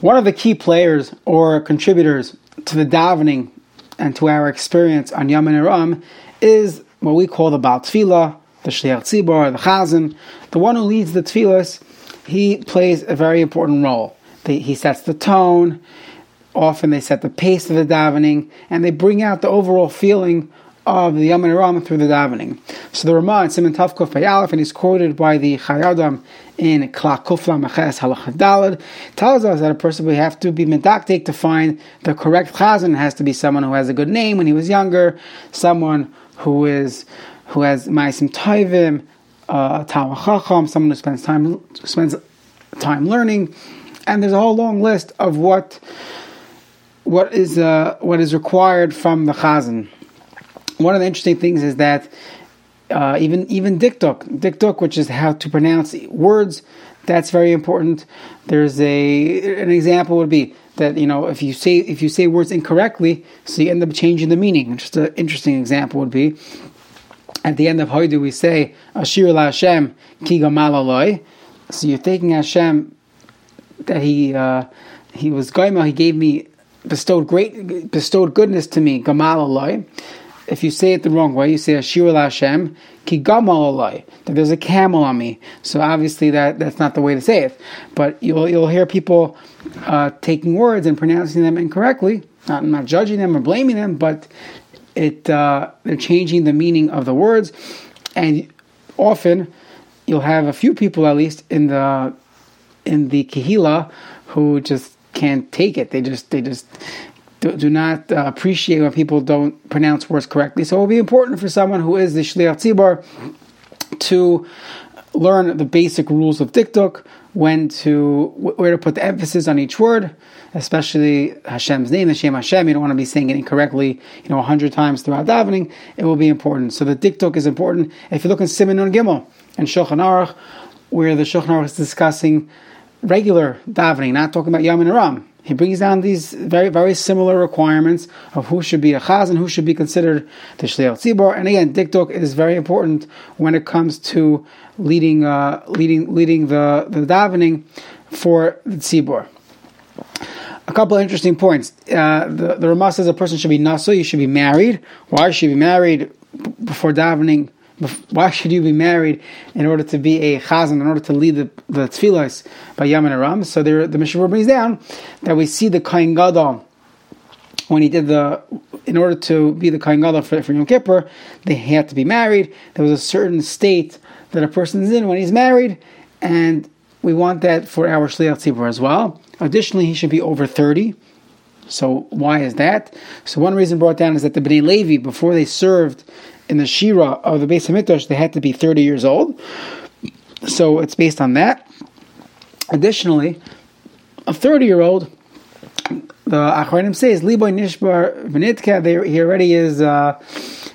One of the key players or contributors to the davening and to our experience on Yom Ram is what we call the Baal Tefillah, the Shliach Tzibor, the Chazan, the one who leads the Tefillahs. He plays a very important role. he sets the tone. Often they set the pace of the davening, and they bring out the overall feeling of the Yom Ram through the davening. So the Ramah in Siman Tavkuf Bayalef, and he's quoted by the Chayei Adam in Kla Kufla Maches Halachadalad, tells us that a person would have to be medakdek to find the correct chazan. It has to be someone who has a good name when he was younger, someone who is who has Maisim Taivim, uh, someone who spends time spends time learning, and there's a whole long list of what what is uh, what is required from the chazan one of the interesting things is that uh, even even dikduk, dikduk, which is how to pronounce words, that's very important. There's a an example would be that you know if you say if you say words incorrectly, so you end up changing the meaning. Just an interesting example would be at the end of Hoidu we say Ashir la Hashem ki gamal So you're thanking Hashem that he uh, he was goimel, he gave me bestowed great bestowed goodness to me gamal if you say it the wrong way, you say Ashir Hashem, ki that there's a camel on me. So obviously that, that's not the way to say it. But you'll you'll hear people uh, taking words and pronouncing them incorrectly. Not, not judging them or blaming them, but it uh, they're changing the meaning of the words, and often you'll have a few people at least in the in the kahila who just can't take it. They just they just do, do not uh, appreciate when people don't pronounce words correctly. So it will be important for someone who is the Shliach Tzibor to learn the basic rules of dikduk, when to where to put the emphasis on each word, especially Hashem's name, the Shem Hashem. You don't want to be saying it incorrectly, you know, a hundred times throughout davening. It will be important. So the dikduk is important. If you look in Siman Nun Gimel and Shulchan Aruch, where the Shulchan Aruch is discussing regular davening, not talking about Yom and Ram, he brings down these very very similar requirements of who should be a chazan who should be considered the shliach tzibor. And again, dikduk is very important when it comes to leading uh, leading leading the the davening for the tzibor. A couple of interesting points. Uh, the the Ramah says a person should be naso, you should be married. Why should be married before davening? Why should you be married in order to be a chazan, in order to lead the, the tefillas by Yom and Aram? So there, the Mishnah brings down that we see the Kain Gadol when he did the, in order to be the Kain Gadol for, for Yom Kippur, they had to be married. There was a certain state that a person is in when he's married, and we want that for our Shliach Tzibur as well. Additionally, he should be over 30. So why is that? So one reason brought down is that the Bnei Levi, before they served in the Shira of the Beis Hamikdash, they had to be 30 years old. So it's based on that. Additionally, a 30 year old, the Achronim says, Liboy Nishbar Venitka, he already is, uh,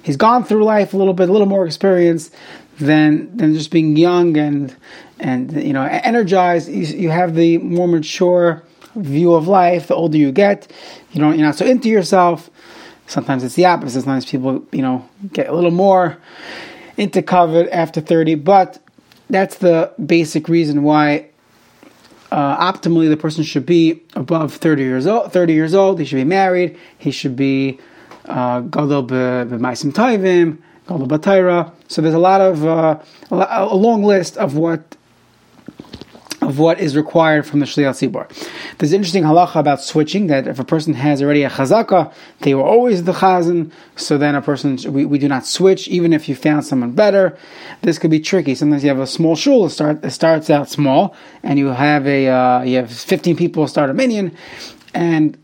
he's gone through life a little bit, a little more experience than than just being young and and you know energized. You, you have the more mature view of life. The older you get, you don't you're not so into yourself. Sometimes it's the opposite. Sometimes people, you know, get a little more into kavod after 30, but that's the basic reason why uh, optimally the person should be above 30 years old. 30 years old, he should be married, he should be gadol b'maisim taivim, gadol. So there's a lot of uh, a long list of what of what is required from the Shliach Tzibor. There's an interesting halacha about switching that if a person has already a chazaka, they were always the chazan, so then a person, we, we do not switch, even if you found someone better. This could be tricky. Sometimes you have a small shul, it, start, it starts out small, and you have a, uh, you have 15 people start a minyan, and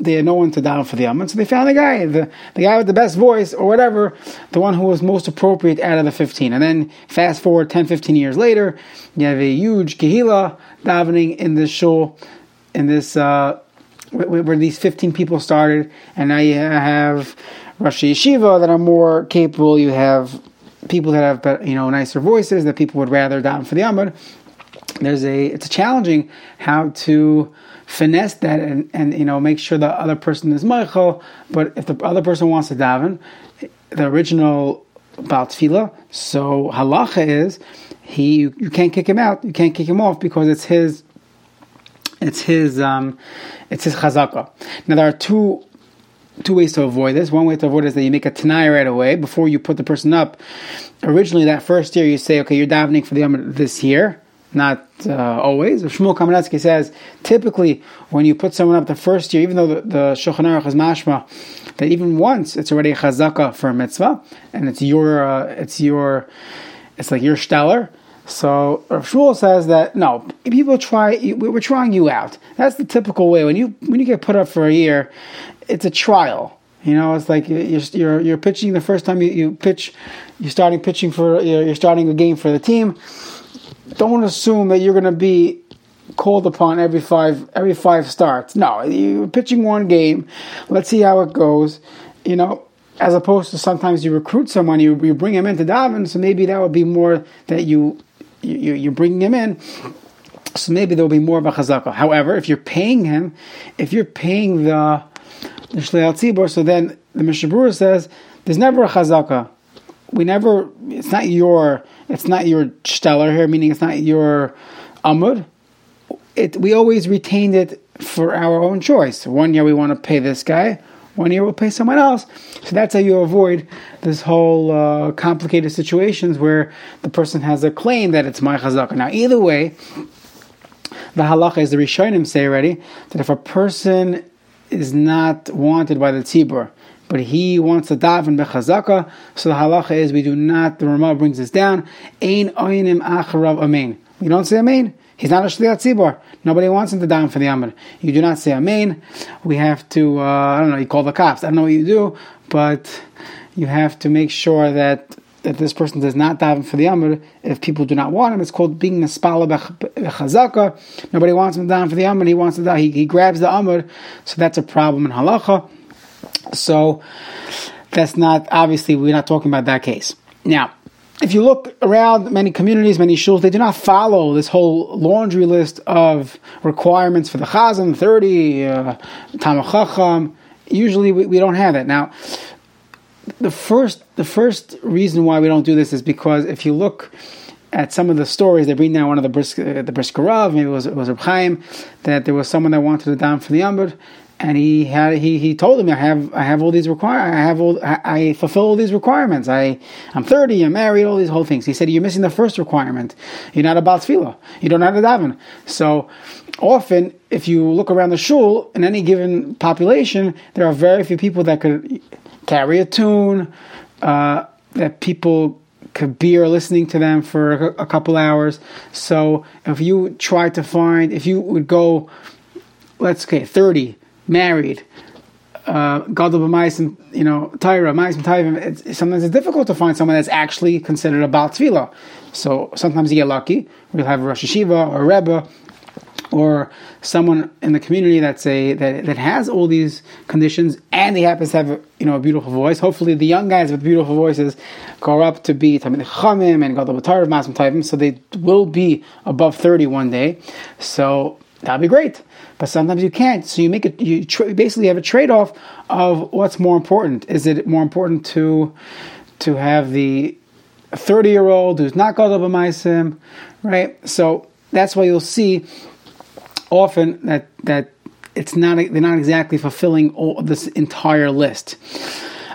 they had no one to down for the Amud, so they found the guy, the, the guy with the best voice or whatever, the one who was most appropriate out of the 15. And then fast forward 10, 15 years later, you have a huge Kehila davening in this shul, in this, uh, where, where these 15 people started, and now you have Rosh Yeshiva that are more capable, you have people that have better, you know nicer voices that people would rather down for the Amud. There's a it's challenging how to finesse that and, and you know make sure the other person is mochel. But if the other person wants to daven, the original Baal so halacha is he you, you can't kick him out, you can't kick him off because it's his It's his um, it's his chazaka. Now there are two two ways to avoid this. One way to avoid is that you make a tanai right away before you put the person up. Originally, that first year, you say, okay, you're davening for the Yom this year, not uh, always. Shmuel Kamenetsky says typically when you put someone up the first year, even though the, the Shulchan Aruch is mashma, that even once it's already a chazaka for a mitzvah, and it's your, uh, it's your, it's like your shtender. So Rav Shmuel says that no, people try. We're trying you out. That's the typical way when you when you get put up for a year, it's a trial. You know, it's like you're you're, you're pitching the first time you, you pitch, you're starting pitching for you're starting a game for the team. Don't assume that you're going to be called upon every five every five starts. No, you're pitching one game. Let's see how it goes. You know, as opposed to sometimes you recruit someone, you you bring him into daven, so maybe that would be more that you you, you're bringing him in. So maybe there will be more of a chazaka. However, if you're paying him, if you're paying the the shliach tzibor, so then the Mishnah Berurah says there's never a chazaka. We never. It's not your. It's not your shtender here, meaning it's not your amud. It. We always retained it for our own choice. One year we want to pay this guy. One year we'll pay someone else. So that's how you avoid this whole uh, complicated situations where the person has a claim that it's my chazaka. Now, either way, the halacha is the Rishonim say already that if a person is not wanted by the tzibur, but he wants to daven bechazaka, so the halacha is we do not. The Ramah brings this down. Ein oinim acharav amen. We don't say amen. He's not a shliach tzibur. Nobody wants him to daven for the amud. You do not say amen. We have to. Uh, I don't know. You call the cops. I don't know what you do, but you have to make sure that that this person does not daven for the Amud if people do not want him. It's called being Nespala Bechazaka. Nobody wants him down for the Amud, he wants to die. He, he grabs the Amud, so that's a problem in Halacha. So that's not, obviously, we're not talking about that case. Now, if you look around many communities, many shuls, they do not follow this whole laundry list of requirements for the chazan, 30, uh, Talmid Chacham. Usually we, we don't have that. Now, the first the first reason why we don't do this is because if you look at some of the stories, they bring down one of the bris, uh, the Brisker Rav, maybe it was it was Reb Chaim, that there was someone that wanted to down for the Amud, and he had he he told him I have I have all these require I have all I, I, fulfill all these requirements. I I'm 30, I'm married, all these whole things. He said you're missing the first requirement. You're not a baal tefillah. You don't have to daven. So often, if you look around the shul in any given population, there are very few people that could carry a tune, uh, that people could be or listening to them for a, a, couple hours. So if you try to find, if you would go, let's say 30, married, uh, Gadol b'maisim, you know, Tyra, maisim Tyra, sometimes it's difficult to find someone that's actually considered a Baal Tefillah. So sometimes you get lucky. We'll have a Rosh Yeshiva or a Rebbe or someone in the community that's a that, that has all these conditions and he happens to have a, you know a beautiful voice. Hopefully, the young guys with beautiful voices grow up to be Talmidei Chachamim and God Gadol of Masim Taivim, so they will be above thirty one day. So that'd be great. But sometimes you can't. So you make it. You basically have a trade off of what's more important. Is it more important to to have the 30 year old who's not Gadol B'maisim, right? So that's why you'll see often that that it's not they're not exactly fulfilling all this entire list.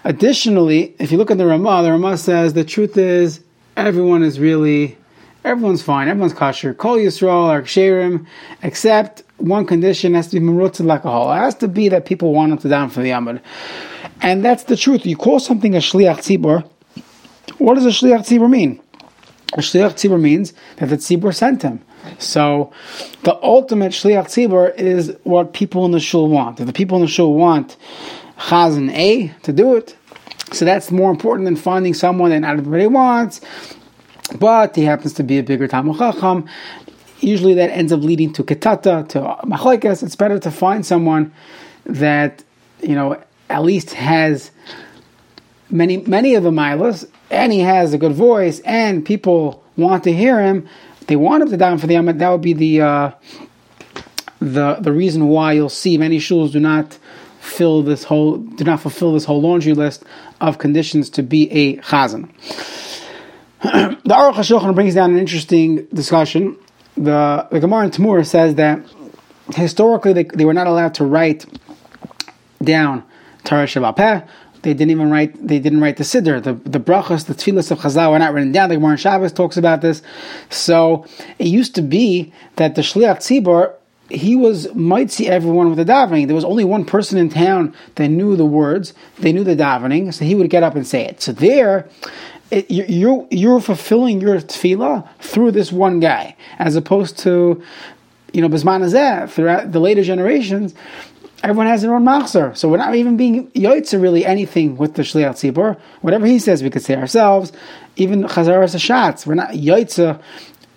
Additionally, if you look at the Ramah, the Ramah says the truth is everyone is really everyone's fine, everyone's kosher. Kol Yisrael are ksherim, except one condition has to be merutzeh l'kahal. It has to be that people want him to down for the Amud. And that's the truth. You call something a shliach tzibur. What does a shliach tzibur mean? A shliach tzibur means that the tzibur sent him. So, the ultimate shliach tzibur is what people in the shul want. If the people in the shul want chazan A to do it, so that's more important than finding someone that not everybody wants, but he happens to be a bigger Talmud Chacham. Usually that ends up leading to ketata, to machlekes. It's better to find someone that, you know, at least has many many of the milas, and he has a good voice, and people want to hear him, they want him to daven for the Amud, that would be the uh, the the reason why you'll see many shuls do not fill this whole do not fulfill this whole laundry list of conditions to be a chazan. the Aruch HaShulchan brings down an interesting discussion. The the Gemara in Temurah says that historically they, they were not allowed to write down Torah Shabbat. They didn't even write. They didn't write the siddur, the the brachas, the tefillas of Chazal were not written down. The Gemara in Shabbos talks about this. So it used to be that the shliach tzibor he was motzi everyone with the davening. There was only one person in town that knew the words. They knew the davening, so he would get up and say it. So there, it, you're you're fulfilling your tefillah through this one guy, as opposed to you know bisman throughout the later generations everyone has their own machzor. So we're not even being yoitza really anything with the shliach tzibur. Whatever he says, we could say ourselves. Even chazaras hashatz, we're not yoitza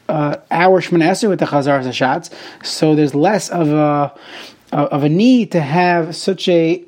uh, our Shemoneh Esrei with the chazaras hashatz. So there's less of a of a need to have such a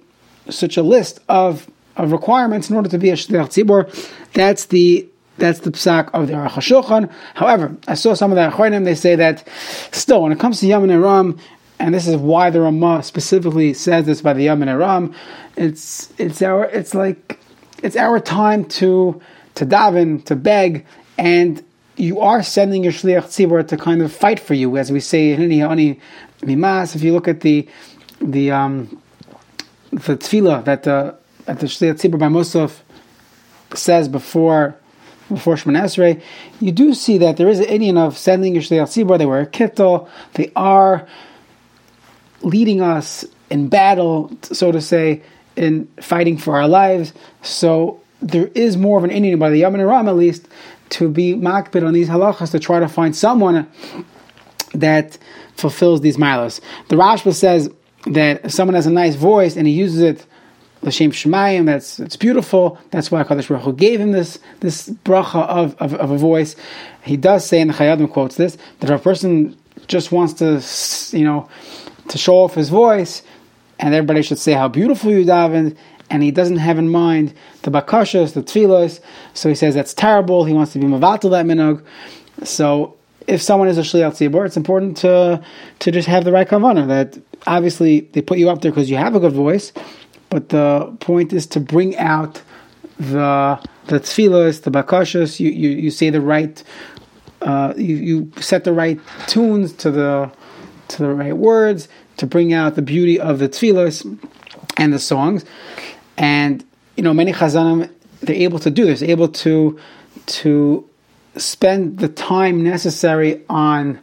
such a list of of requirements in order to be a shliach tzibur. That's the that's the psak of the Aruch. However, I saw some of the Achronim, they say that still, when it comes to Yom and Ram, and this is why the Ramah specifically says this by the Yom and Aram. It's it's our it's like it's our time to to daven to beg, and you are sending your shliach tzibur to kind of fight for you, as we say in mimas. If you look at the the um, the tefillah that the that the shliach tzibur by Musaf says before before Shemoneh Esrei, you do see that there is an inyan of sending your shliach tzibur. They wear a kittel. They are leading us in battle, so to say, in fighting for our lives. So there is more of an inyan by the Yaman Ram at least to be makpid on these halachas to try to find someone that fulfills these milos. The Rashba says that if someone has a nice voice and he uses it l'shem shemayim, that's it's beautiful. That's why Kadosh Baruch Hu gave him this this bracha of, of, of, a voice. He does say, and the Chayei Adam quotes this, that if a person just wants to, you know, to show off his voice, and everybody should say how beautiful you davened, and he doesn't have in mind the bakashas, the tefillos, so he says that's terrible. He wants to be mavatal that minhag. So if someone is a shliach tzibur, it's important to to just have the right kavanah. That obviously they put you up there because you have a good voice, but the point is to bring out the the tefillos, the bakashas. You, you you say the right. Uh, you, you set the right tunes to the to the right words to bring out the beauty of the tefillos and the songs. And you know, many chazanim they're able to do this, able to to spend the time necessary on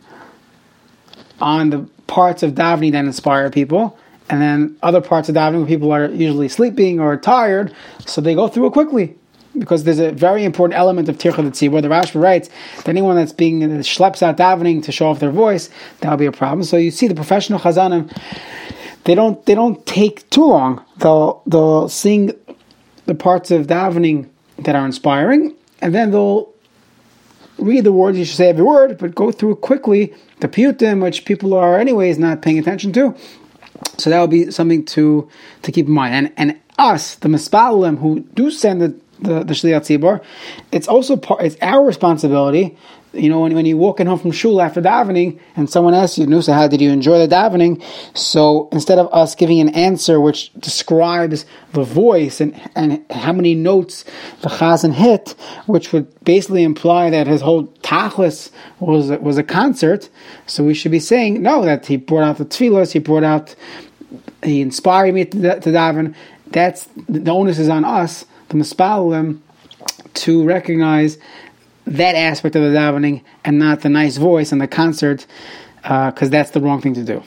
on the parts of davening that inspire people, and then other parts of davening where people are usually sleeping or tired, so they go through it quickly because there's a very important element of tircha tzibur. where the Rashba writes that anyone that's being that schleps out davening to show off their voice, that'll be a problem. So you see the professional chazanim, they don't they don't take too long. They'll they'll sing the parts of davening that are inspiring, and then they'll read the words. You should say every word, but go through quickly. The piyutim, which people are anyways not paying attention to. So that would be something to to keep in mind. And and us, the mispalim who do send the the, the Shliach Tzibor, it's also part, it's our responsibility. You know, when, when you're walking home from shul after davening and someone asks you, Nusa, how did you enjoy the davening? So instead of us giving an answer which describes the voice and, and how many notes the chazan hit, which would basically imply that his whole tachlis was, was a concert, so we should be saying, no, that he brought out the tefillos, he brought out, he inspired me to, to daven. That's, the onus is on us the mispalim to recognize that aspect of the davening and not the nice voice and the concert, because uh, that's the wrong thing to do.